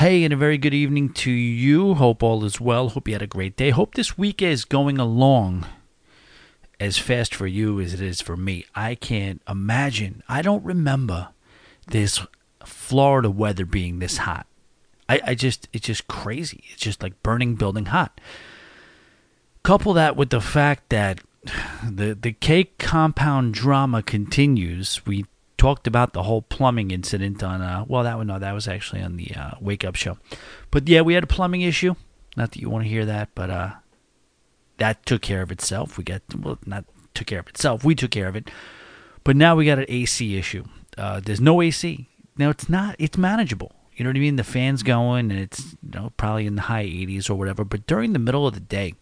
Hey, and a very good evening to you. Hope all is well. Hope you had a great day. Hope this week is going along as fast for you as it is for me. I can't imagine. I don't remember this Florida weather being this hot. I, I just, it's just crazy. It's just like burning building hot. Couple that with the fact that the the cake compound drama continues. We talked about the whole plumbing incident on uh well that one no that was actually on the uh, wake up show. But yeah we had a plumbing issue. Not that you want to hear that but uh that took care of itself. We got well not took care of itself we took care of it. But now we got an ac issue. Uh there's no ac now it's not it's manageable. You know what i mean? The fans going and it's you know probably in the high 80s or whatever. But during the middle of the day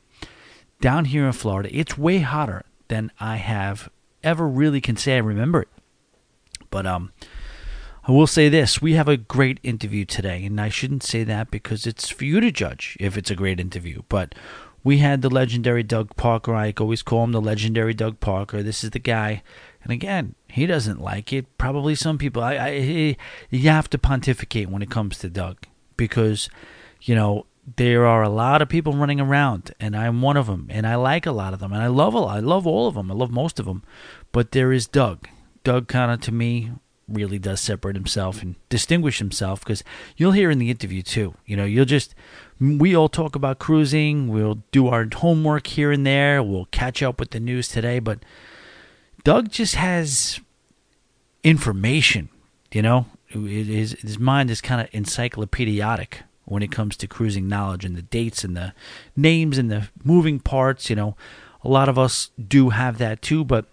down here in florida it's way hotter than i have ever really can say i remember it but um, I will say this: we have a great interview today, and I shouldn't say that because it's for you to judge if it's a great interview. But we had the legendary Doug Parker. I always call him the legendary Doug Parker. This is the guy, and again, he doesn't like it. Probably some people. I, I he, you have to pontificate when it comes to Doug because, you know, there are a lot of people running around, and I'm one of them, and I like a lot of them, and I love a lot. I love all of them. I love most of them, but there is Doug Doug kind of, to me, really does separate himself and distinguish himself because you'll hear in the interview too. You know, you'll just, we all talk about cruising. We'll do our homework here and there. We'll catch up with the news today. But Doug just has information, you know, his, his mind is kind of encyclopedic when it comes to cruising knowledge and the dates and the names and the moving parts. You know, a lot of us do have that too, but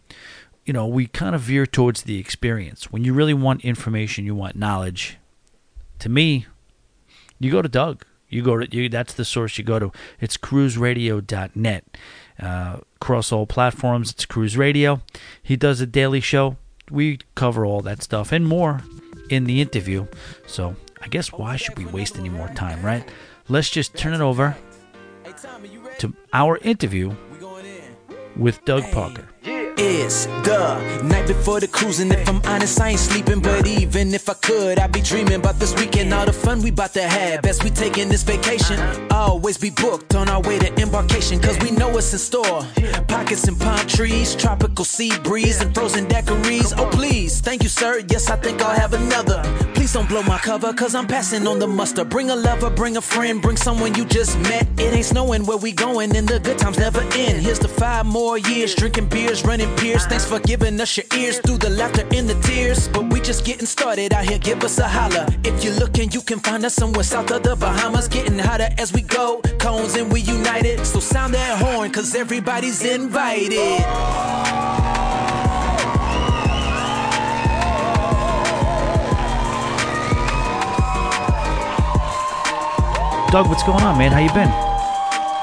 you know, we kind of veer towards the experience. When you really want information, you want knowledge. To me, you go to Doug. You go to you. That's the source you go to. It's cruiseradio.net. Uh, across all platforms, it's Cruise Radio. He does a daily show. We cover all that stuff and more in the interview. So I guess why should we waste any more time, right? Let's just turn it over to our interview with Doug Parker is the night before the cruising. If I'm honest, I ain't sleeping, but even if I could, I'd be dreaming about this weekend, all the fun we about to have. Best we taking this vacation, always be booked on our way to embarkation, cause we know what's in store. Pockets and palm trees, tropical sea breeze, and frozen daiquiris. Oh, please, thank you, sir. Yes, I think I'll have another. Please don't blow my cover, cause I'm passing on the muster. Bring a lover, bring a friend, bring someone you just met. It ain't snowing where we going, and the good times never end. Here's the five more years, drinking beers, running peers. Thanks for giving us your ears through the laughter and the tears. But we just getting started out here, give us a holler. If you're looking, you can find us somewhere south of the Bahamas. Getting hotter as we go, cones and we united. So sound that horn, cause everybody's invited. Doug, what's going on, man? How you been?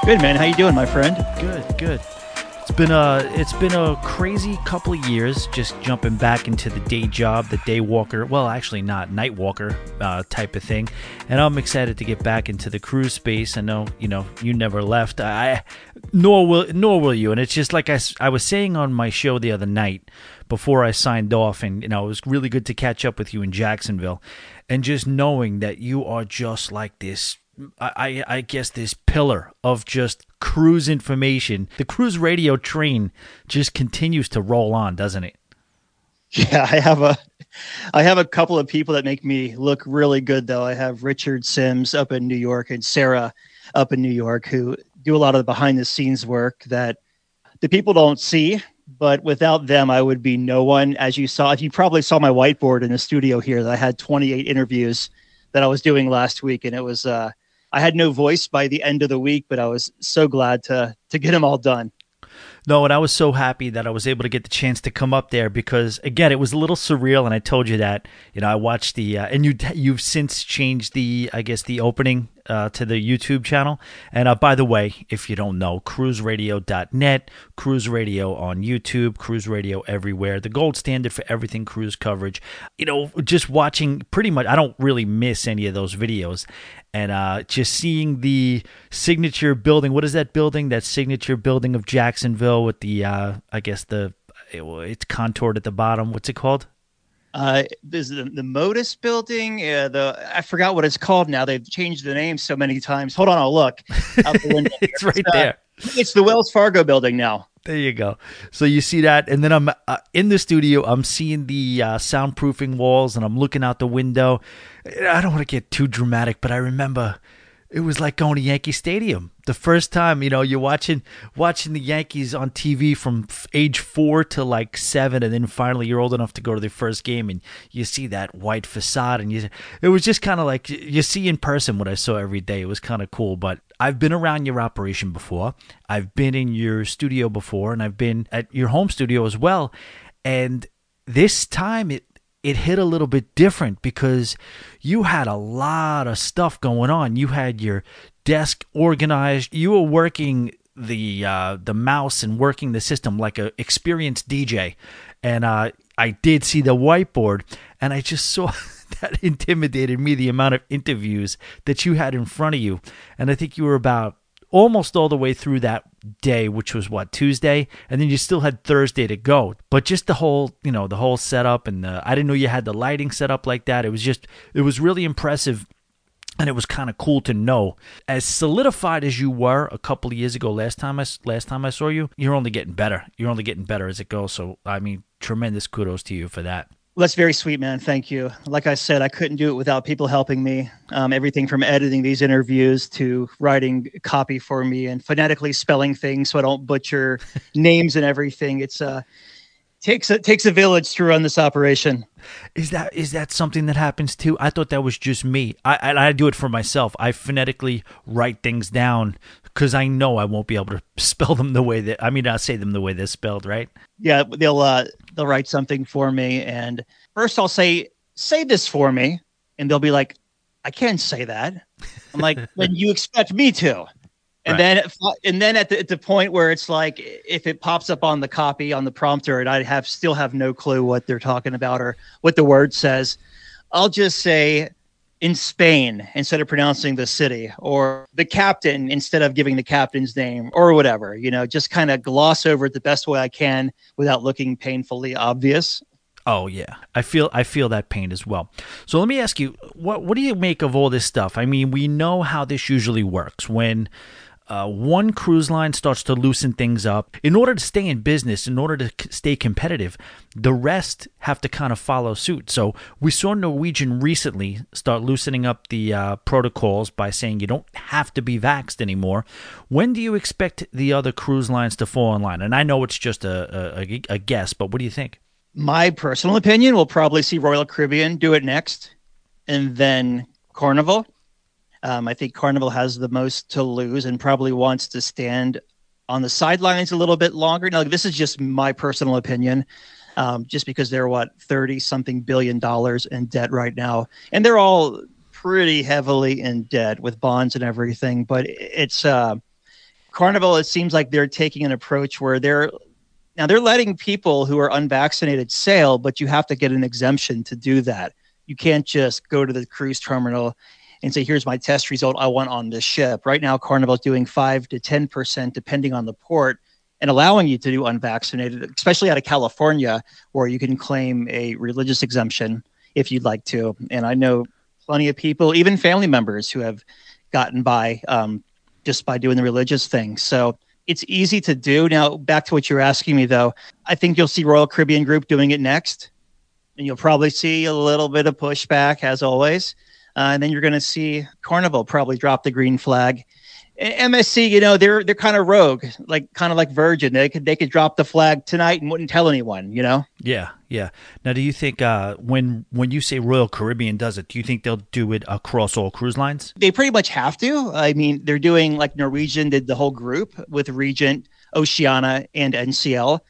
Good, man. How you doing, my friend? Good, good. It's been a it's been a crazy couple of years just jumping back into the day job, the day walker. Well, actually not night walker uh, type of thing, and I'm excited to get back into the cruise space. I know you know you never left. I nor will nor will you. And it's just like I, I was saying on my show the other night before I signed off, and you know it was really good to catch up with you in Jacksonville, and just knowing that you are just like this I, I guess this pillar of just cruise information. The cruise radio train just continues to roll on, doesn't it? Yeah, I have a I have a couple of people that make me look really good though. I have Richard Sims up in New York and Sarah up in New York who do a lot of the behind the scenes work that the people don't see, but without them I would be no one. As you saw, if you probably saw my whiteboard in the studio here that I had 28 interviews that I was doing last week and it was uh I had no voice by the end of the week, but I was so glad to to get them all done. No, and I was so happy that I was able to get the chance to come up there because again, it was a little surreal, and I told you that. You know, I watched the uh, and you you've since changed the I guess the opening uh, to the YouTube channel. And uh, by the way, if you don't know, cruiseradio.net, cruise radio on YouTube, cruise radio everywhere, the gold standard for everything cruise coverage. You know, just watching pretty much, I don't really miss any of those videos and uh, just seeing the signature building. What is that building? That signature building of Jacksonville with the, uh, I guess the, it, it's contoured at the bottom. What's it called? Uh, this is the, the Modis building. Uh, the I forgot what it's called now. They've changed the name so many times. Hold on, I'll look. Out the window. it's right uh, there. It's the Wells Fargo building now. There you go. So you see that, and then I'm uh, in the studio. I'm seeing the uh, soundproofing walls, and I'm looking out the window. I don't want to get too dramatic, but I remember it was like going to Yankee Stadium. The first time, you know, you're watching watching the Yankees on TV from age four to like seven, and then finally you're old enough to go to the first game, and you see that white facade, and you. It was just kind of like you see in person what I saw every day. It was kind of cool. But I've been around your operation before. I've been in your studio before, and I've been at your home studio as well. And this time it it hit a little bit different because you had a lot of stuff going on. You had your desk organized. You were working the uh, the mouse and working the system like a experienced DJ. And uh, I did see the whiteboard, and I just saw that intimidated me the amount of interviews that you had in front of you. And I think you were about almost all the way through that day, which was what Tuesday, and then you still had Thursday to go. But just the whole, you know, the whole setup, and the, I didn't know you had the lighting set up like that. It was just, it was really impressive. And it was kind of cool to know, as solidified as you were a couple of years ago. Last time I last time I saw you, you're only getting better. You're only getting better as it goes. So I mean, tremendous kudos to you for that. Well, that's very sweet, man. Thank you. Like I said, I couldn't do it without people helping me. Um, everything from editing these interviews to writing copy for me and phonetically spelling things so I don't butcher names and everything. It's uh takes a takes a village to run this operation. Is that is that something that happens too? I thought that was just me. I I, I do it for myself. I phonetically write things down because I know I won't be able to spell them the way that I mean I say them the way they're spelled, right? Yeah, they'll uh they'll write something for me and first I'll say say this for me and they'll be like I can't say that. I'm like, then you expect me to. And Right. then, and then at the, at the point where it's like, if it pops up on the copy on the prompter, and I have still have no clue what they're talking about or what the word says, I'll just say in Spain instead of pronouncing the city, or the captain instead of giving the captain's name, or whatever. You know, just kind of gloss over it the best way I can without looking painfully obvious. Oh yeah, I feel I feel that pain as well. So let me ask you, what what do you make of all this stuff? I mean, we know how this usually works when. Uh, one cruise line starts to loosen things up. In order to stay in business, in order to stay competitive, the rest have to kind of follow suit. So we saw Norwegian recently start loosening up the uh, protocols by saying you don't have to be vaxxed anymore. When do you expect the other cruise lines to fall in line? And I know it's just a, a, a guess, but what do you think? My personal opinion, we'll probably see Royal Caribbean do it next, and then Carnival. Um, I think Carnival has the most to lose and probably wants to stand on the sidelines a little bit longer. Now, this is just my personal opinion, um, just because they're what thirty something billion dollars in debt right now, and they're all pretty heavily in debt with bonds and everything. But it's uh, Carnival. It seems like they're taking an approach where they're now they're letting people who are unvaccinated sail, but you have to get an exemption to do that. You can't just go to the cruise terminal and say, "Here's my test result. I want on this ship." Right now, Carnival's doing five to ten percent, depending on the port, and allowing you to do unvaccinated, especially out of California, where you can claim a religious exemption if you'd like to. And I know plenty of people, even family members, who have gotten by um, just by doing the religious thing. So it's easy to do. Now, back to what you're asking me, though, I think you'll see Royal Caribbean Group doing it next, and you'll probably see a little bit of pushback as always. Uh, and then you're going to see Carnival probably drop the green flag. MSC, you know, they're they're kind of rogue, like kind of like Virgin. They could they could drop the flag tonight and wouldn't tell anyone. You know, Yeah, yeah. Now, do you think uh, when when you say Royal Caribbean does it, do you think they'll do it across all cruise lines? they pretty much have to. I mean, they're doing like Norwegian did the whole group with Regent, Oceania, and NCL.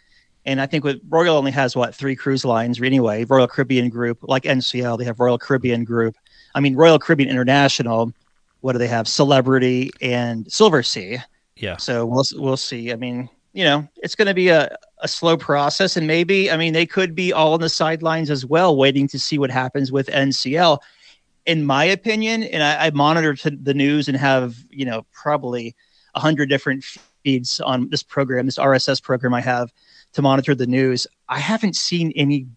And I think with Royal only has what three cruise lines anyway. Royal Caribbean Group, like NCL, they have Royal Caribbean Group. I mean, Royal Caribbean International. What do they have? Celebrity and Silversea. Yeah, So we'll we'll see. I mean, you know, it's going to be a, a slow process, and maybe I mean they could be all on the sidelines as well, waiting to see what happens with NCL. In my opinion, and I, I monitor to the news and have you know probably a hundred different feeds on this program, this RSS program I have to monitor the news. I haven't seen any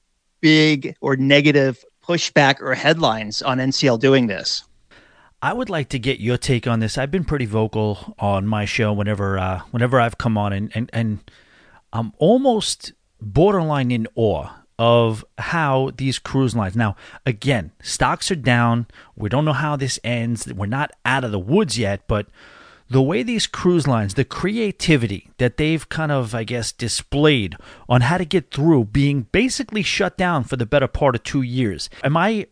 big or negative pushback or headlines on NCL doing this? I would like to get your take on this. I've been pretty vocal on my show whenever uh, whenever I've come on, and, and, and I'm almost borderline in awe of how these cruise lines. Now, again, stocks are down. We don't know how this ends. We're not out of the woods yet, but the way these cruise lines, the creativity that they've kind of, I guess, displayed on how to get through being basically shut down for the better part of two years. Am I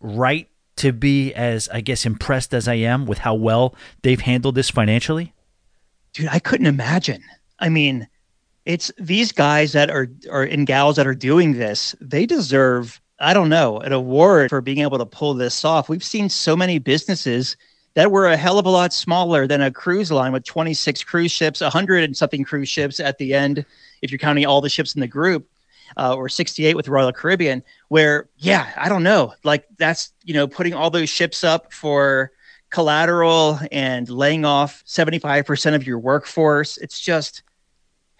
right to be as, I guess, impressed as I am with how well they've handled this financially? Dude, I couldn't imagine. I mean, it's these guys that are, are and gals that are doing this, they deserve, I don't know, an award for being able to pull this off. We've seen so many businesses that were a hell of a lot smaller than a cruise line with 26 cruise ships, 100 and something cruise ships at the end, if you're counting all the ships in the group, uh, or 68 with Royal Caribbean, where, yeah, I don't know. Like that's, you know, putting all those ships up for collateral and laying off 75% of your workforce. It's just,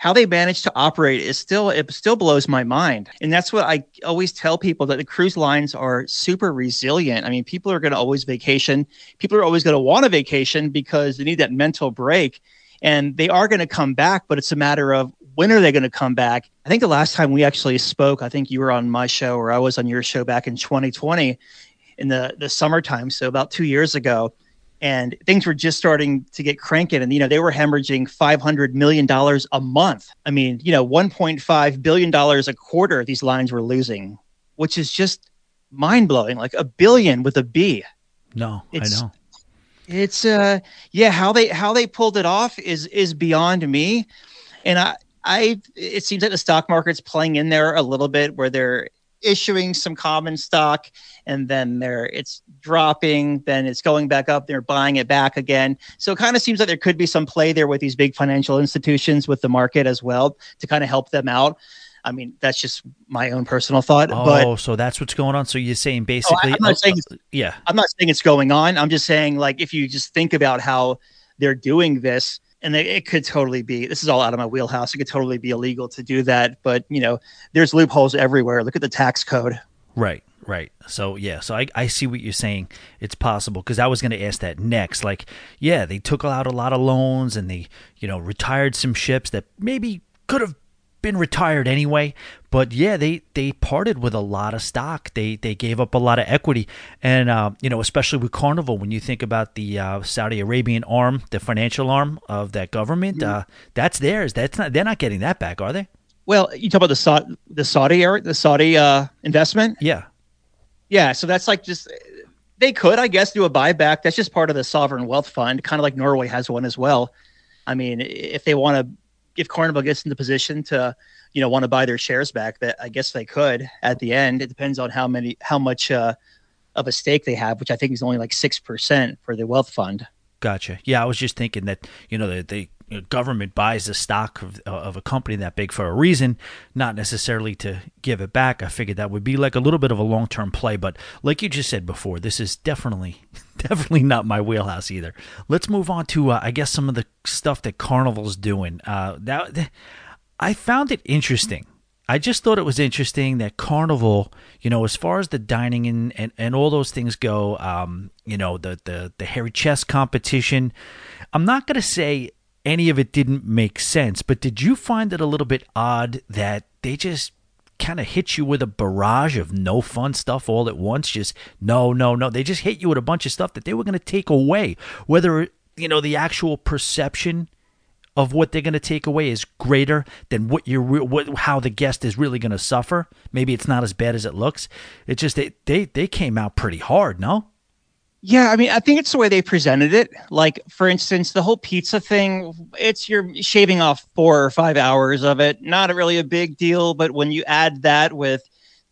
how they manage to operate is still it still blows my mind. And that's what i always tell people that the cruise lines are super resilient. I mean people are going to always vacation. People are always going to want a vacation because they need that mental break and they are going to come back but it's a matter of when are they going to come back. I think the last time we actually spoke i think you were on my show or i was on your show back in 2020 in the the summertime so about two years ago and things were just starting to get cranking. And you know they were hemorrhaging 500 million dollars a month. I mean you know 1.5 billion dollars a quarter these lines were losing which is just mind-blowing. Like a billion with a b. No it's, i know. it's uh yeah how they how they pulled it off is is beyond me. And i i it seems like the stock market's playing in there a little bit where they're issuing some common stock and then they're it's dropping then it's going back up they're buying it back again so it kind of seems like there could be some play there with these big financial institutions with the market as well to kind of help them out I mean, that's just my own personal thought. Oh, but, so that's what's going on. So you're saying basically, oh, I'm not saying uh, yeah, I'm not saying it's going on. I'm just saying, like, if you just think about how they're doing this, and they, it could totally be this is all out of my wheelhouse. It could totally be illegal to do that, but you know, there's loopholes everywhere. Look at the tax code. Right, right. So yeah, so I, I see what you're saying. It's possible because I was going to ask that next. Like, yeah, they took out a lot of loans and they, you know, retired some ships that maybe could have been retired anyway. But yeah, they they parted with a lot of stock. They they gave up a lot of equity, and uh, you know, especially with Carnival, when you think about the uh, Saudi Arabian arm, the financial arm of that government, mm-hmm. uh, that's theirs. That's not. They're not getting that back, are they? Well, you talk about the Saudi, the Saudi the Saudi uh, investment. Yeah, yeah. So that's like just they could, I guess, do a buyback. That's just part of the sovereign wealth fund, kind of like Norway has one as well. I mean, if they want to if Carnival gets in the position to, you know, want to buy their shares back, that I guess they could at the end. It depends on how many, how much uh, of a stake they have, which I think is only like six percent for the wealth fund. Gotcha. Yeah, I was just thinking that you know the, the government buys the stock of, of a company that big for a reason, not necessarily to give it back. I figured that would be like a little bit of a long term play, but like you just said before, this is definitely definitely not my wheelhouse either. Let's move on to uh, I guess some of the stuff that Carnival's doing. Uh, that I found it interesting. I just thought it was interesting that Carnival, you know, as far as the dining and, and, and all those things go, um, you know, the, the, the hairy chess competition, I'm not going to say any of it didn't make sense, but did you find it a little bit odd that they just kind of hit you with a barrage of no fun stuff all at once? Just no, no, no. They just hit you with a bunch of stuff that they were going to take away, whether, you know, the actual perception of what they're going to take away is greater than what you're what, how the guest is really going to suffer. Maybe it's not as bad as it looks. It's just they they they came out pretty hard, no? Yeah, I mean, I think it's the way they presented it. Like, for instance, the whole pizza thing, it's you're shaving off four or five hours of it. Not really a big deal, but when you add that with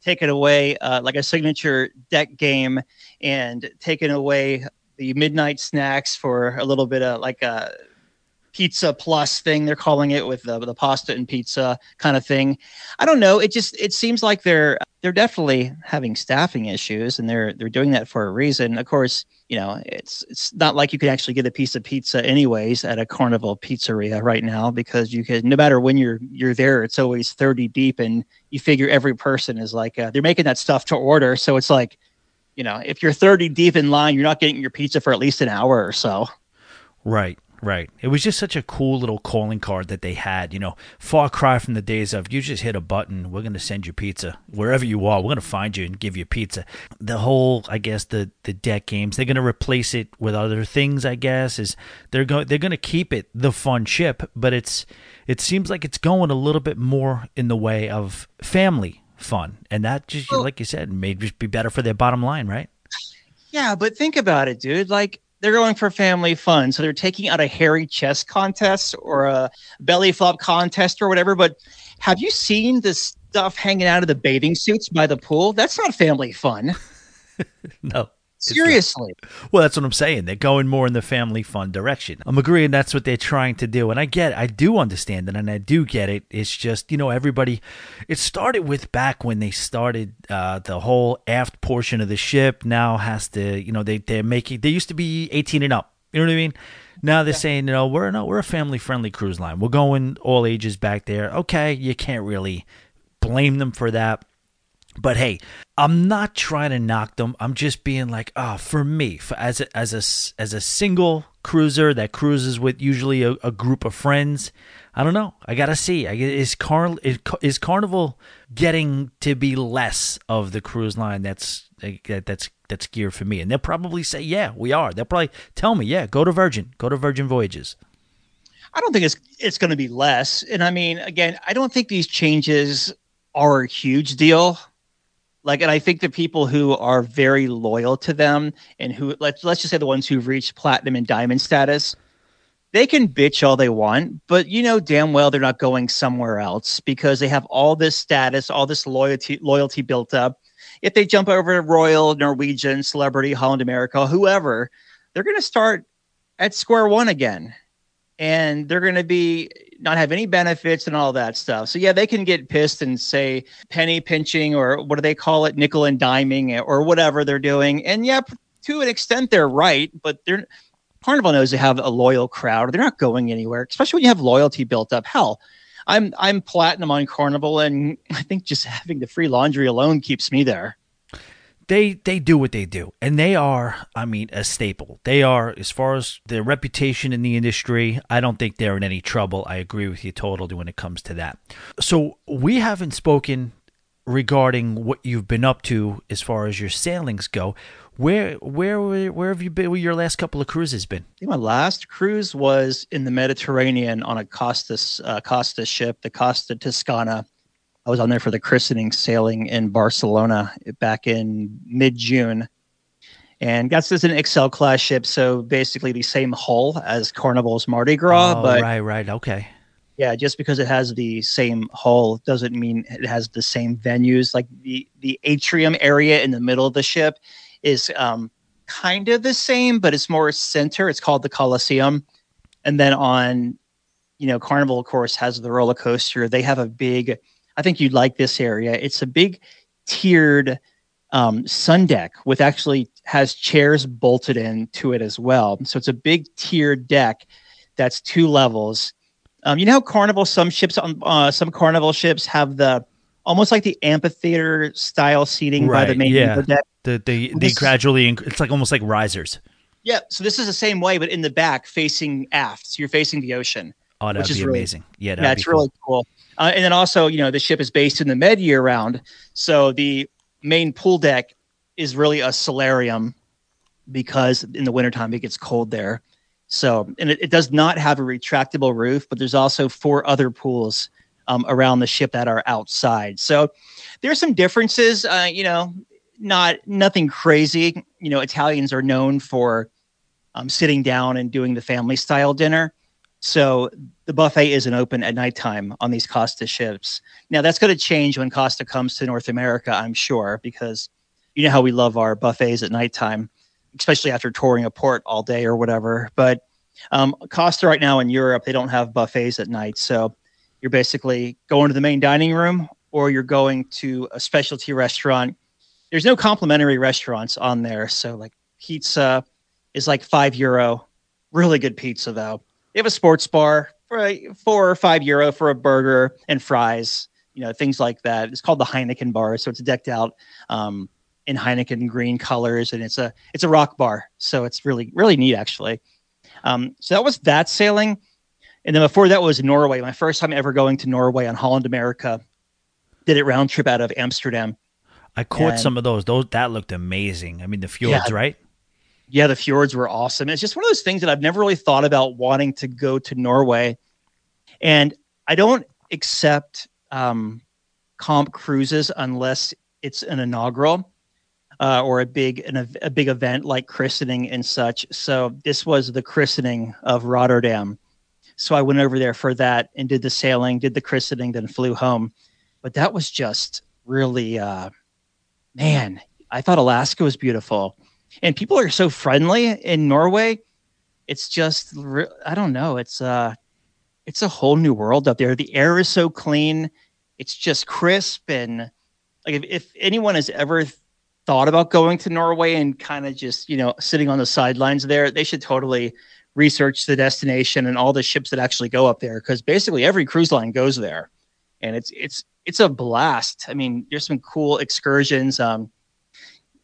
taking away uh, like a signature deck game and taking away the midnight snacks for a little bit of like a pizza plus thing they're calling it with the, the pasta and pizza kind of thing i don't know it just it seems like they're they're definitely having staffing issues and they're they're doing that for a reason. Of course, you know, it's it's not like you can actually get a piece of pizza anyways at a carnival pizzeria right now because you can no matter when you're you're there, it's always 30 deep and you figure every person is like uh, they're making that stuff to order. So it's like, you know, if you're 30 deep in line, you're not getting your pizza for at least an hour or so. Right. Right. It was just such a cool little calling card that they had. You know, far cry from the days of you just hit a button, we're going to send you pizza wherever you are. We're going to find you and give you pizza. The whole, I guess, the the deck games, they're going to replace it with other things. I guess is they're going they're going to keep it the fun ship, but it's it seems like it's going a little bit more in the way of family fun, and that just well, like you said may just be better for their bottom line, right? Yeah, but think about it, dude. Like they're going for family fun. So they're taking out a hairy chest contest or a belly flop contest or whatever. But have you seen the stuff hanging out of the bathing suits by the pool? That's not family fun. no. Seriously. Well, that's what I'm saying. They're going more in the family fun direction. I'm agreeing that's what they're trying to do. And I get I do understand it and I do get it. It's just, you know, everybody it started with back when they started uh, the whole aft portion of the ship now has to, you know, they they're making they used to be 18 and up. You know what I mean? Now they're yeah. saying, you know, we're no, we're a family friendly cruise line. We're going all ages back there. Okay, you can't really blame them for that. But hey, I'm not trying to knock them. I'm just being like, oh, for me, for, as a, as a as a single cruiser that cruises with usually a, a group of friends, I don't know. I gotta see. I, is Car is, is Carnival getting to be less of the cruise line that's that, that's that's geared for me? And they'll probably say, yeah, we are. They'll probably tell me, yeah, go to Virgin, go to Virgin Voyages. I don't think it's it's going to be less. And I mean, again, I don't think these changes are a huge deal like and i think the people who are very loyal to them and who let's let's just say the ones who've reached platinum and diamond status they can bitch all they want but you know damn well they're not going somewhere else because they have all this status all this loyalty loyalty built up. If they jump over to royal norwegian celebrity holland america whoever they're going to start at square one again. And they're going to be not have any benefits and all that stuff. So yeah, they can get pissed and say penny pinching or what do they call it, nickel and diming or whatever they're doing. And yeah, to an extent they're right, but they're Carnival knows they have a loyal crowd. They're not going anywhere, especially when you have loyalty built up. Hell, I'm I'm platinum on Carnival, and I think just having the free laundry alone keeps me there they they do what they do. And they are i mean a staple. They are as far as their reputation in the industry i don't think they're in any trouble. I agree with you totally when it comes to that. So we haven't spoken regarding what you've been up to as far as your sailings go. Where where where have you been where your last couple of cruises been? My last cruise was in the mediterranean on a costa uh, costa ship the costa toscana I was on there for the christening sailing in Barcelona back in mid June. And that's just an Excel class ship, so basically the same hull as Carnival's Mardi Gras. Oh, but right, right, okay. Yeah, just because it has the same hull doesn't mean it has the same venues. Like the the atrium area in the middle of the ship is um, kind of the same, but it's more center. It's called the Coliseum. And then on, you know, Carnival, of course, has the roller coaster. They have a big I think you'd like this area. It's a big tiered um, sun deck with actually has chairs bolted into it as well. So it's a big tiered deck that's two levels. Um, you know how Carnival, some ships on uh, some Carnival ships have the almost like the amphitheater style seating right, by the main yeah. deck. The the, the gradually it's like almost like risers. Yeah, so this is the same way, but in the back, facing aft. So you're facing the ocean. Oh, that'd be really, amazing. Yeah, that's cool. really cool. Uh, and then also, you know, the ship is based in the med year round. So the main pool deck is really a solarium because in the wintertime it gets cold there. So, and it, it does not have a retractable roof, but there's also four other pools um, around the ship that are outside. So there's some differences, uh, you know, not nothing crazy. You know, Italians are known for um, sitting down and doing the family style dinner. So the buffet isn't open at nighttime on these Costa ships. Now that's going to change when Costa comes to North America, I'm sure, because you know how we love our buffets at nighttime, especially after touring a port all day or whatever. But um, Costa right now in Europe, they don't have buffets at night, so you're basically going to the main dining room or you're going to a specialty restaurant. There's no complimentary restaurants on there. So like pizza is like five euro. Really good pizza though. They have a sports bar for four or five euro for a burger and fries, you know, things like that. It's called the Heineken bar. So it's decked out um, in Heineken green colors and it's a it's a rock bar. So it's really, really neat actually. Um, so that was that sailing. And then before that was Norway. My first time ever going to Norway on Holland America. Did it round trip out of Amsterdam. I caught And- some of those. Those that looked amazing. I mean, the fjords, Yeah. right? Yeah, the fjords were awesome. It's just one of those things that I've never really thought about wanting to go to Norway. And I don't accept um, comp cruises unless it's an inaugural uh, or a big an, a big event like christening and such. So this was the christening of Rotterdam. So I went over there for that and did the sailing, did the christening, then flew home. But that was just really, uh, man, I thought Alaska was beautiful and people are so friendly in Norway. It's just I don't know. It's uh it's a whole new world up there. The air is so clean. It's just crisp and like if, if anyone has ever thought about going to Norway and kind of just, you know, sitting on the sidelines there, they should totally research the destination and all the ships that actually go up there because basically every cruise line goes there. And it's it's it's a blast. I mean, there's some cool excursions. Um,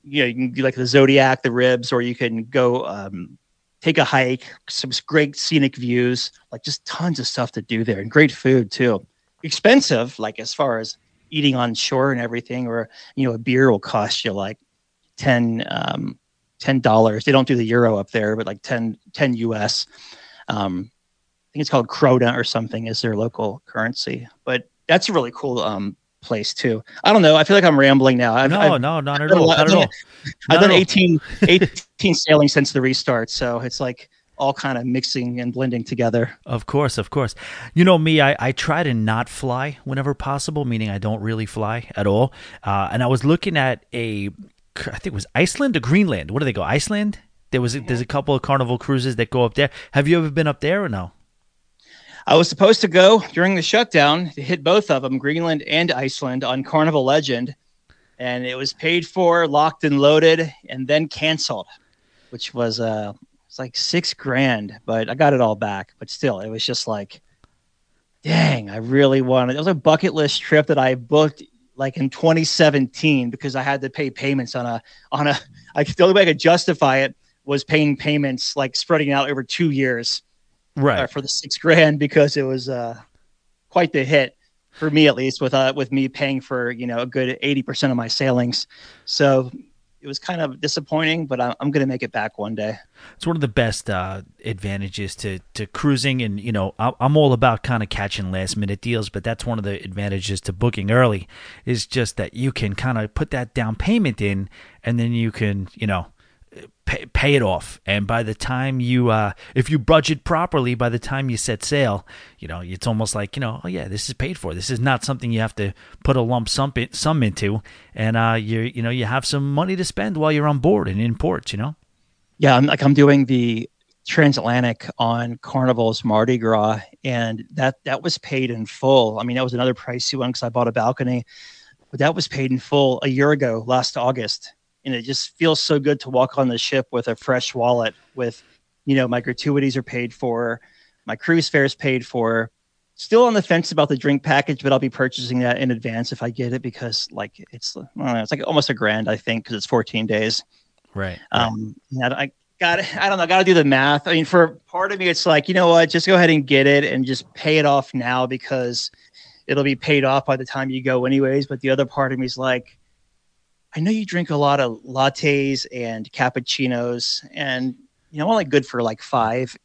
you know, you can do like the Zodiac, the ribs, or you can go um, take a hike, some great scenic views, like just tons of stuff to do there and great food too. Expensive, like as far as eating on shore and everything, or, you know, a beer will cost you like 10, um, $10. They don't do the euro up there, but like 10, 10 US. Um, I think it's called Krona or something is their local currency, but that's a really cool um, place too. I don't know. I feel like I'm rambling now. I've, No, I've, no, not at all. lot- Not at I've all. done- I've done 18, 18 sailing since the restart. So it's like all kind of mixing and blending together. Of course, of course. You know me, I, I try to not fly whenever possible, meaning I don't really fly at all. Uh, and I was looking at a, I think it was Iceland or Greenland. What do they go? Iceland? There was a, there's a couple of carnival cruises that go up there. Have you ever been up there or no? I was supposed to go during the shutdown to hit both of them, Greenland and Iceland, on Carnival Legend. And it was paid for, locked and loaded, and then canceled, which was uh it's like six grand, but I got it all back. But still, it was just like, dang, I really wanted it was a bucket list trip that I booked like in 2017 because I had to pay payments on a on a I the only way I could justify it was paying payments like spreading out over two years Right. uh, for the six grand because it was uh, quite the hit for me at least with uh, with me paying for you know a good 80% of my sailings so it was kind of disappointing but I- i'm going to make it back one day It's one of the best uh, advantages to, to cruising, and you know I- I'm all about kind of catching last minute deals, but that's one of the advantages to booking early is just that you can kind of put that down payment in, and then you can you know pay, pay it off, and by the time you uh, if you budget properly, by the time you set sail, you know it's almost like you know oh yeah this is paid for. This is not something you have to put a lump sum in, sum into, and uh, you you know you have some money to spend while you're on board and in ports, you know. yeah i'm like i'm doing the transatlantic on carnival's mardi gras and that that was paid in full i mean that was another pricey one because i bought a balcony but that was paid in full a year ago last august and it just feels so good to walk on the ship with a fresh wallet with you know my gratuities are paid for my cruise fare is paid for still on the fence about the drink package but i'll be purchasing that in advance if i get it because like it's I don't know, it's like almost a grand i think because it's 14 days Right. um, yeah, I got I don't know, got to do the math. I mean, for part of me, it's like, you know what, just go ahead and get it and just pay it off now because it'll be paid off by the time you go, anyways. But the other part of me is like, I know you drink a lot of lattes and cappuccinos, and you know, I'm only good for like five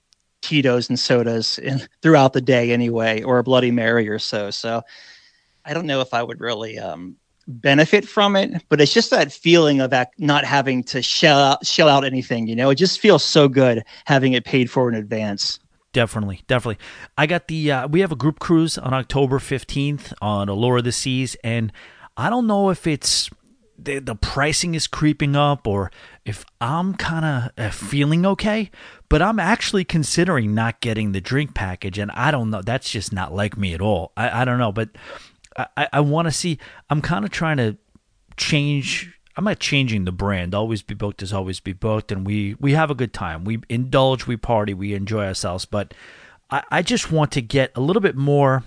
Tito's and sodas in, throughout the day, anyway, or a Bloody Mary or so. So I don't know if I would really um, benefit from it, but it's just that feeling of ac- not having to shell out, shell out anything. You know, it just feels so good having it paid for in advance. Definitely, definitely. I got the uh, we have a group cruise on October 15th on Allure of the Seas and I don't know if it's the, the pricing is creeping up or if I'm kind of uh, feeling okay, but I'm actually considering not getting the drink package and I don't know, that's just not like me at all. I, I don't know, but I, I want to see. I'm kind of trying to change. I'm not changing the brand. Always be booked is always be booked, and we we have a good time. We indulge, we party, we enjoy ourselves. But I, I just want to get a little bit more.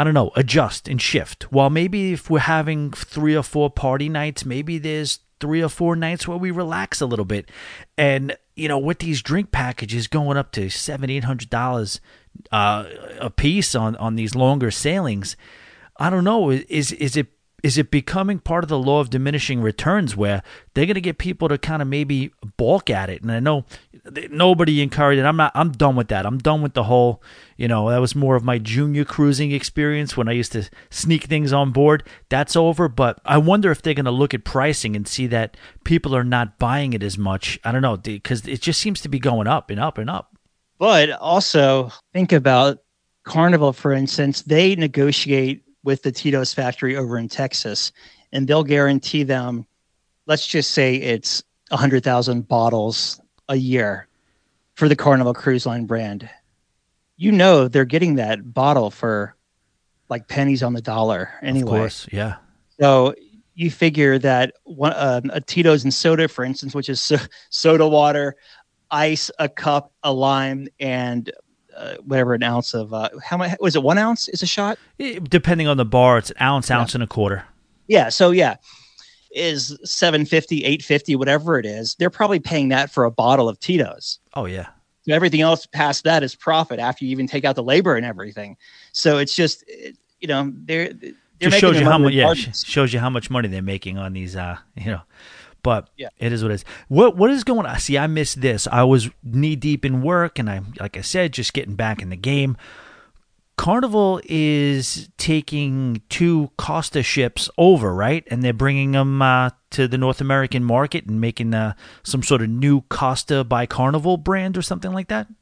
I don't know, adjust and shift. While maybe if we're having three or four party nights, maybe there's three or four nights where we relax a little bit. And, you know, with these drink packages going up to seven, eight hundred dollars uh, a piece on, on these longer sailings, I don't know. Is is it is it becoming part of the law of diminishing returns where they're going to get people to kind of maybe balk at it? And i know nobody encouraged it i'm not i'm done with that. I'm done with the whole you know that was more of my junior cruising experience when i used to sneak things on board. That's over but i wonder if they're going to look at pricing and see that people are not buying it as much. I don't know because it just seems to be going up and up and up. But also think about carnival for instance. They negotiate with the Tito's factory over in Texas, and they'll guarantee them, let's just say it's 100,000 bottles a year for the Carnival Cruise Line brand. You know, they're getting that bottle for like pennies on the dollar anyway. Of course, yeah. So you figure that one, uh, a Tito's and soda, for instance, which is so- soda water, ice, a cup, a lime, and uh, whatever an ounce of uh, how much was it? One ounce is a shot. Depending on the bar, it's ounce, ounce yeah. and a quarter. Yeah. So yeah, is 750 850 whatever it is they're probably paying that for a bottle of tito's oh yeah so everything else past that is profit after you even take out the labor and everything so it's just you know they're, they're just shows you how much yeah shows you how much money they're making on these uh you know but yeah. it is what it is. What what is going on? See, I missed this. I was knee deep in work, and I, like I said, just getting back in the game. Carnival is taking two Costa ships over, right? And they're bringing them uh, to the North American market and making uh, some sort of new Costa by Carnival brand or something like that. Yes,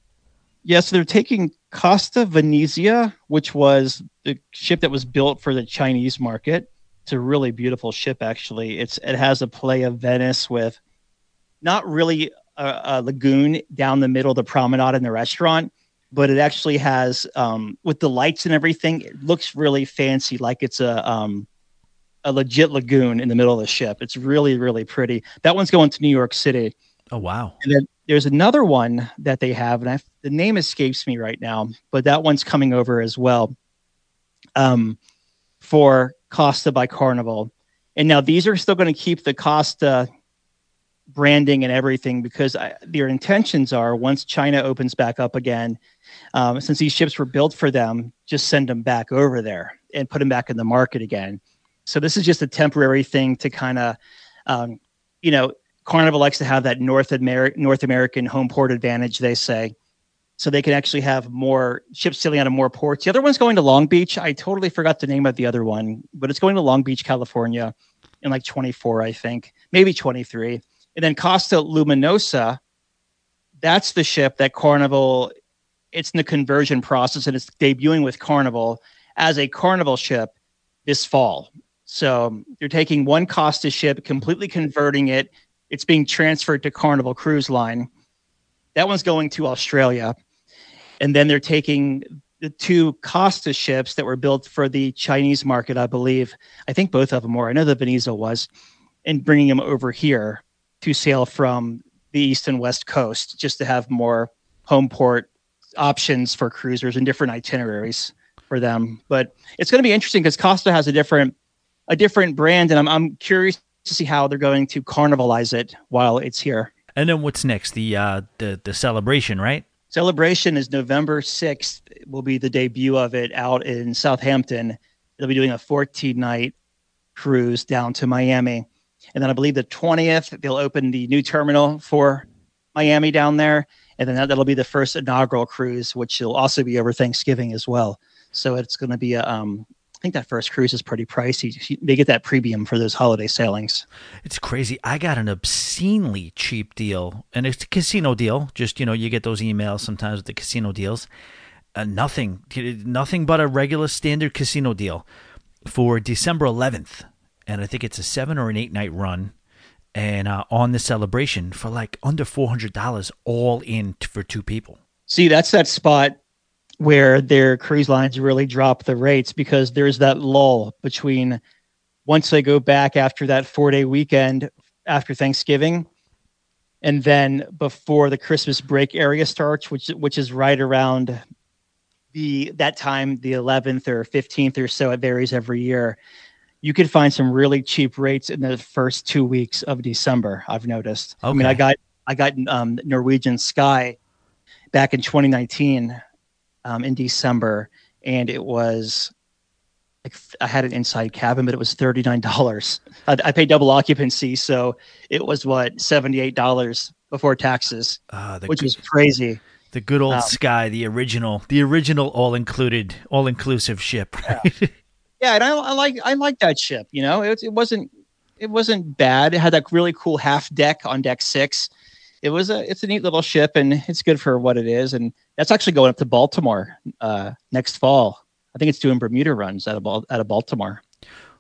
yeah, so they're taking Costa Venezia, which was the ship that was built for the Chinese market, it's a really beautiful ship, actually. It's it has a play of Venice with not really a, a lagoon down the middle of the promenade in the restaurant, but it actually has um, with the lights and everything. It looks really fancy, like it's a um, a legit lagoon in the middle of the ship. It's really really pretty. That one's going to New York City. Oh wow! And then there's another one that they have, and I, the name escapes me right now, but that one's coming over as well. Um, for Costa by Carnival. And now these are still going to keep the Costa branding and everything because I, their intentions are once China opens back up again, um, since these ships were built for them, just send them back over there and put them back in the market again. So this is just a temporary thing to kind of, um, you know, Carnival likes to have that North, North American home port advantage, they say so they can actually have more ships sailing out of more ports. The other one's going to Long Beach. I totally forgot the name of the other one, but it's going to Long Beach, California in like 24, I think, maybe 23. And then Costa Luminosa, that's the ship that Carnival, it's in the conversion process and it's debuting with Carnival as a Carnival ship this fall. So um, they're taking one Costa ship, completely converting it. It's being transferred to Carnival Cruise Line. That one's going to Australia and then they're taking the two Costa ships that were built for the Chinese market, I believe. I think both of them were. I know the Venezia was, and bringing them over here to sail from the east and west coast, just to have more home port options for cruisers and different itineraries for them. But it's going to be interesting because Costa has a different a different brand, and I'm I'm curious to see how they're going to carnivalize it while it's here. And then what's next? The uh, the the celebration, right? Celebration is November 6th, will be the debut of it out in Southampton. They'll be doing a 14 night cruise down to Miami. And then I believe the 20th, they'll open the new terminal for Miami down there. And then that, that'll be the first inaugural cruise, which will also be over Thanksgiving as well. So it's going to be a, um, I think that first cruise is pretty pricey. They get that premium for those holiday sailings. It's crazy. I got an obscenely cheap deal, and it's a casino deal. Just you know, you get those emails sometimes with the casino deals. Uh, nothing, nothing but a regular standard casino deal for December 11th, and I think it's a seven or an eight night run, and uh, on the celebration for like under four hundred dollars, all in t- for two people. See, that's that spot where their cruise lines really drop the rates because there's that lull between once they go back after that four day weekend after Thanksgiving and then before the Christmas break area starts, which which is right around the that time, the 11th or 15th or so, it varies every year. You could find some really cheap rates in the first two weeks of December. I've noticed. Okay. I mean, I got I got um, Norwegian Sky back in 2019 um, in December, and it was like I had an inside cabin, but it was thirty nine dollars. I, I, paid double occupancy, so it was what seventy eight dollars before taxes, uh, which good, was crazy. The good old um, Sky, the original, the original all included, all inclusive ship. Right? Yeah. yeah, and I, I like I like that ship. You know, it, it wasn't it wasn't bad. It had that really cool half deck on deck six. It was a it's a neat little ship, and it's good for what it is. And that's actually going up to Baltimore uh, next fall. I think it's doing Bermuda runs out of out of Baltimore.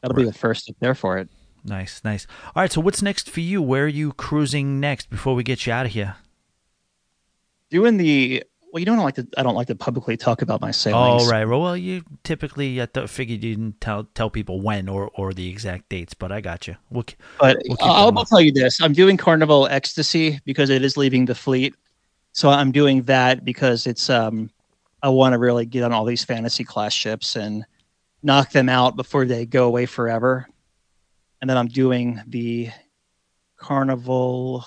That'll right. be the first up there for it. Nice, nice. All right, so what's next for you? Where are you cruising next before we get you out of here? Doing the well, you don't like to. I don't like to publicly talk about my sailings. Oh right. Well, well, you typically I th- figured you didn't tell tell people when or or the exact dates, but I got you. We'll, but we'll I'll, I'll tell you this: I'm doing Carnival Ecstasy because it is leaving the fleet, so I'm doing that because it's um I want to really get on all these fantasy class ships and knock them out before they go away forever. And then I'm doing the Carnival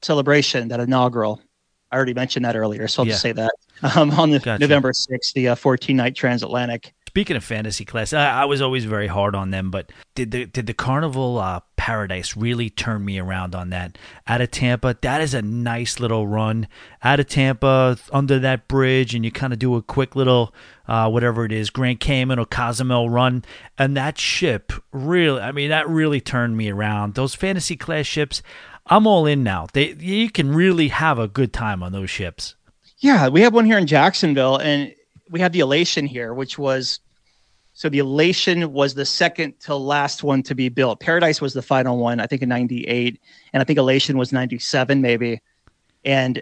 celebration, that inaugural. I already mentioned that earlier, so I'll yeah. just say that um, on the gotcha. November 6th, the uh, 14 night transatlantic. Speaking of fantasy class, I, I, was always very hard on them, but did the did the Carnival uh, Paradise really turn me around on that? Out of Tampa, that is a nice little run. Out of Tampa, under that bridge, and you kind of do a quick little uh, whatever it is, Grand Cayman or Cozumel run, and that ship really, I mean, that really turned me around. Those fantasy class ships, I'm all in now. They you can really have a good time on those ships. Yeah, we have one here in Jacksonville, and we have the Elation here, which was so the Elation was the second to last one to be built. Paradise was the final one, I think in 98. And I think Elation was 97, maybe. And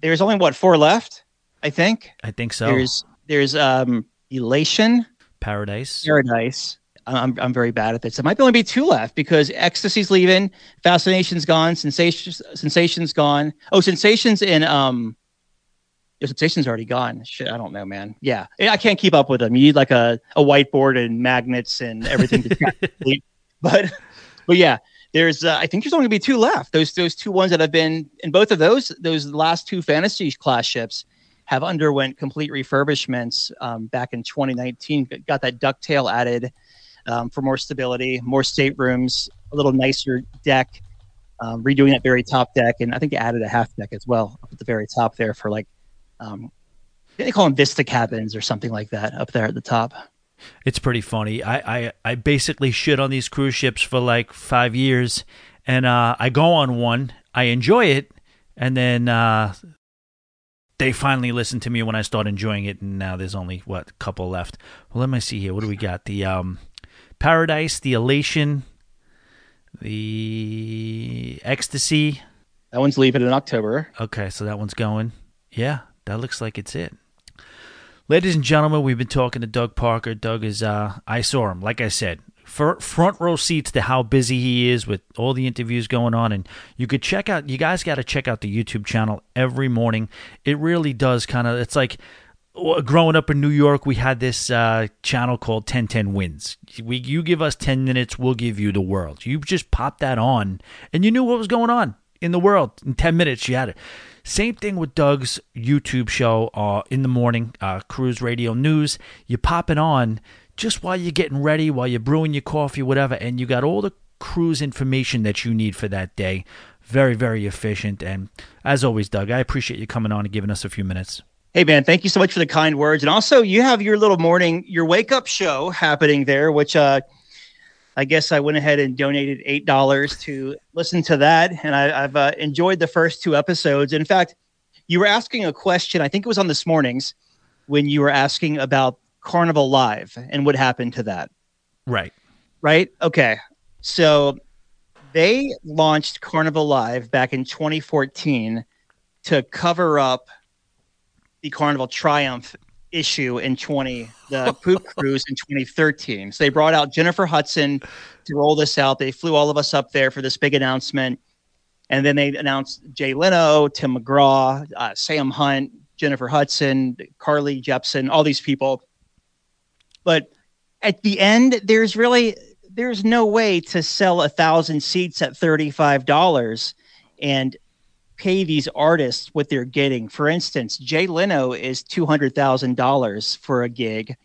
there's only what, four left, I think? I think so. There's there's um Elation. Paradise. Paradise. I'm, I'm very bad at this. It might only be two left because Ecstasy's leaving, Fascination's gone, Sensations Sensation's gone. Oh, Sensations in um your sensation's already gone. Shit, I don't know, man. Yeah, I can't keep up with them. You need like a, a whiteboard and magnets and everything to but but yeah, there's uh, I think there's only gonna be two left. Those those two ones that have been in both of those those last two fantasy class ships have underwent complete refurbishments um, back in 2019. Got that ducktail added um, for more stability, more staterooms, a little nicer deck. Um, redoing that very top deck, and I think they added a half deck as well up at the very top there for like um, they call them Vista cabins or something like that up there at the top. It's pretty funny. I, I, I basically shit on these cruise ships for like five years, and uh, I go on one, I enjoy it, and then uh, they finally listen to me when I start enjoying it, and now there's only what a couple left. Well, let me see here. What do we got? The um, Paradise, the Elation, the Ecstasy. That one's leaving in October. Okay, so that one's going. Yeah, that looks like it's it. Ladies and gentlemen, we've been talking to Doug Parker. Doug is, uh, I saw him, like I said, front row seats to how busy he is with all the interviews going on. And you could check out, you guys got to check out the YouTube channel every morning. It really does kind of, it's like, growing up in New York, we had this uh, channel called 1010 Wins. We, you give us 10 minutes, we'll give you the world. You just pop that on, and you knew what was going on in the world. In 10 minutes, you had it. Same thing with Doug's YouTube show uh, in the morning, uh, Cruise Radio News. You pop it on just while you're getting ready, while you're brewing your coffee, whatever, and you got all the cruise information that you need for that day. Very, very efficient. And as always, Doug, I appreciate you coming on and giving us a few minutes. Hey man, thank you so much for the kind words. And also, you have your little morning, your wake up show happening there, which uh, I guess I went ahead and donated eight dollars to listen to that, and I, have uh, enjoyed the first two episodes. In fact, you were asking a question. I think it was on this morning's when you were asking about Carnival Live and what happened to that. Right. Right. Okay. So they launched Carnival Live back in 2014 to cover up the Carnival Triumph issue in 20 the poop cruise in 2013 so they brought out jennifer hudson to roll this out. They flew all of us up there for this big announcement. And then they announced jay leno tim mcgraw uh, sam hunt jennifer hudson carly jepsen all these people. But at the end there's really there's no way to sell a thousand seats at $35 and pay these artists what they're getting. For instance, Jay Leno is $200,000 for a gig.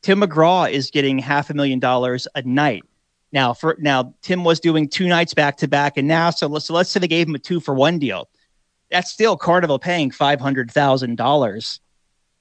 Tim McGraw is getting half a million dollars a night. Now, for now, Tim was doing two nights back to back, and now, so let's so let's say they gave him a two for one deal. That's still Carnival paying five hundred thousand uh, dollars.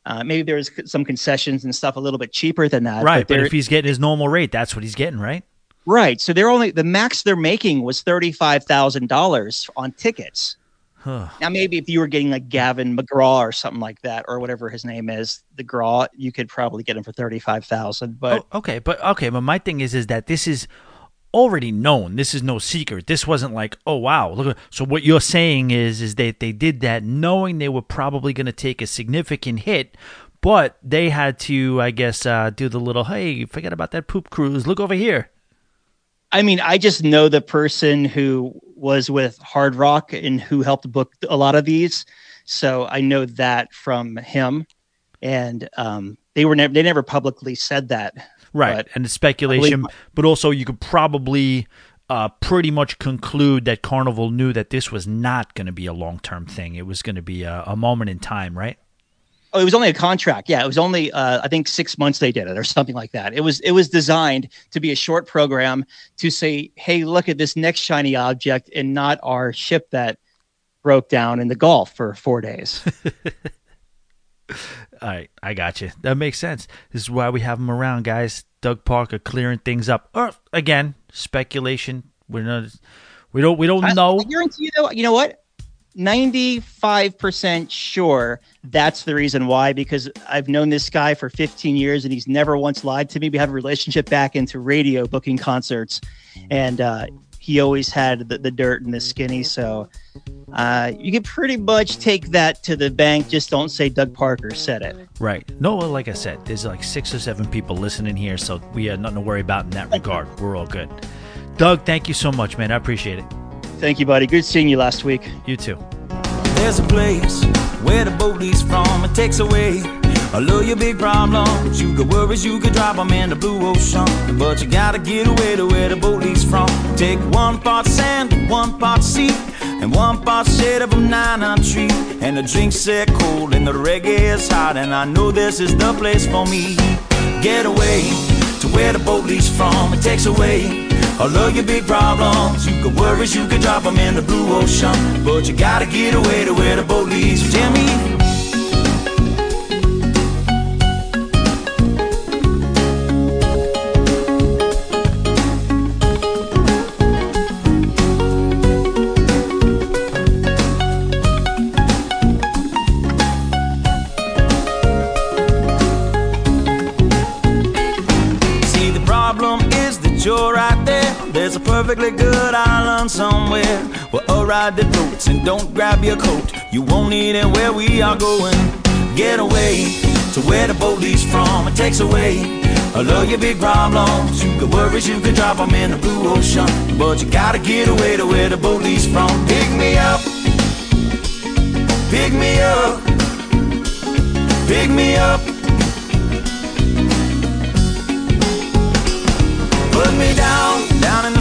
Maybe there's some concessions and stuff a little bit cheaper than that. Right, but, but if he's getting his normal rate, that's what he's getting, right? Right. So they're only the max they're making was thirty five thousand dollars on tickets. Huh. Now, maybe if you were getting like Gavin McGraw or something like that, or whatever his name is, the Graw, you could probably get him for thirty five thousand. But oh, okay, but okay, but my thing is, is that this is already known. This is no secret. This wasn't like, oh wow, look. So what you're saying is, is that they did that knowing they were probably going to take a significant hit, but they had to, I guess, uh, do the little, hey, forget about that poop cruise. Look over here. I mean, I just know the person who was with Hard Rock and who helped book a lot of these, so I know that from him. And um, they were never they never publicly said that, right? And it's speculation, but also you could probably uh, pretty much conclude that Carnival knew that this was not going to be a long term thing. It was going to be a, a moment in time, right? Oh, it was only a contract. Yeah, it was only uh, I think six months they did it or something like that. It was it was designed to be a short program to say, hey, look at this next shiny object and not our ship that broke down in the Gulf for four days. All right, I got you. That makes sense. This is why we have him around, guys. Doug Parker clearing things up. Or again, speculation. We're not. We don't. We don't I, know. I guarantee you, though. You know what? 95% sure that's the reason why because I've known this guy for 15 years and he's never once lied to me. We have a relationship back into radio booking concerts and uh, he always had the, the, dirt and the skinny. So uh, you can pretty much take that to the bank. Just don't say Doug Parker said it. Right. No, like I said, there's like six or seven people listening here. So we have nothing to worry about in that regard. We're all good. Doug, thank you so much, man. I appreciate it. Thank you, buddy. Good seeing you last week. You too. There's a place where the boat leaves from. It takes away all of your big problems. You could worries, you could drop them in the blue ocean. But you gotta get away to where the boat leaves from. Take one part sand, one part sea, and one part shade of a banana tree. And the drinks set cold and the reggae is hot. And I know this is the place for me. Get away to where the boat leaves from. It takes away all of your big problems. You could worries, you can drop them in the blue ocean. But you gotta get away to where the boat leads. Jimmy. See, perfectly good island somewhere where a ride that floats and don't grab your coat. You won't need it where we are going. Get away to where the boat leaves from. It takes away all of your big problems. You could worries, you could drop them in the blue ocean. But you gotta get away to where the boat leaves from. Pick me up. Pick me up. Pick me up. Put me down down in the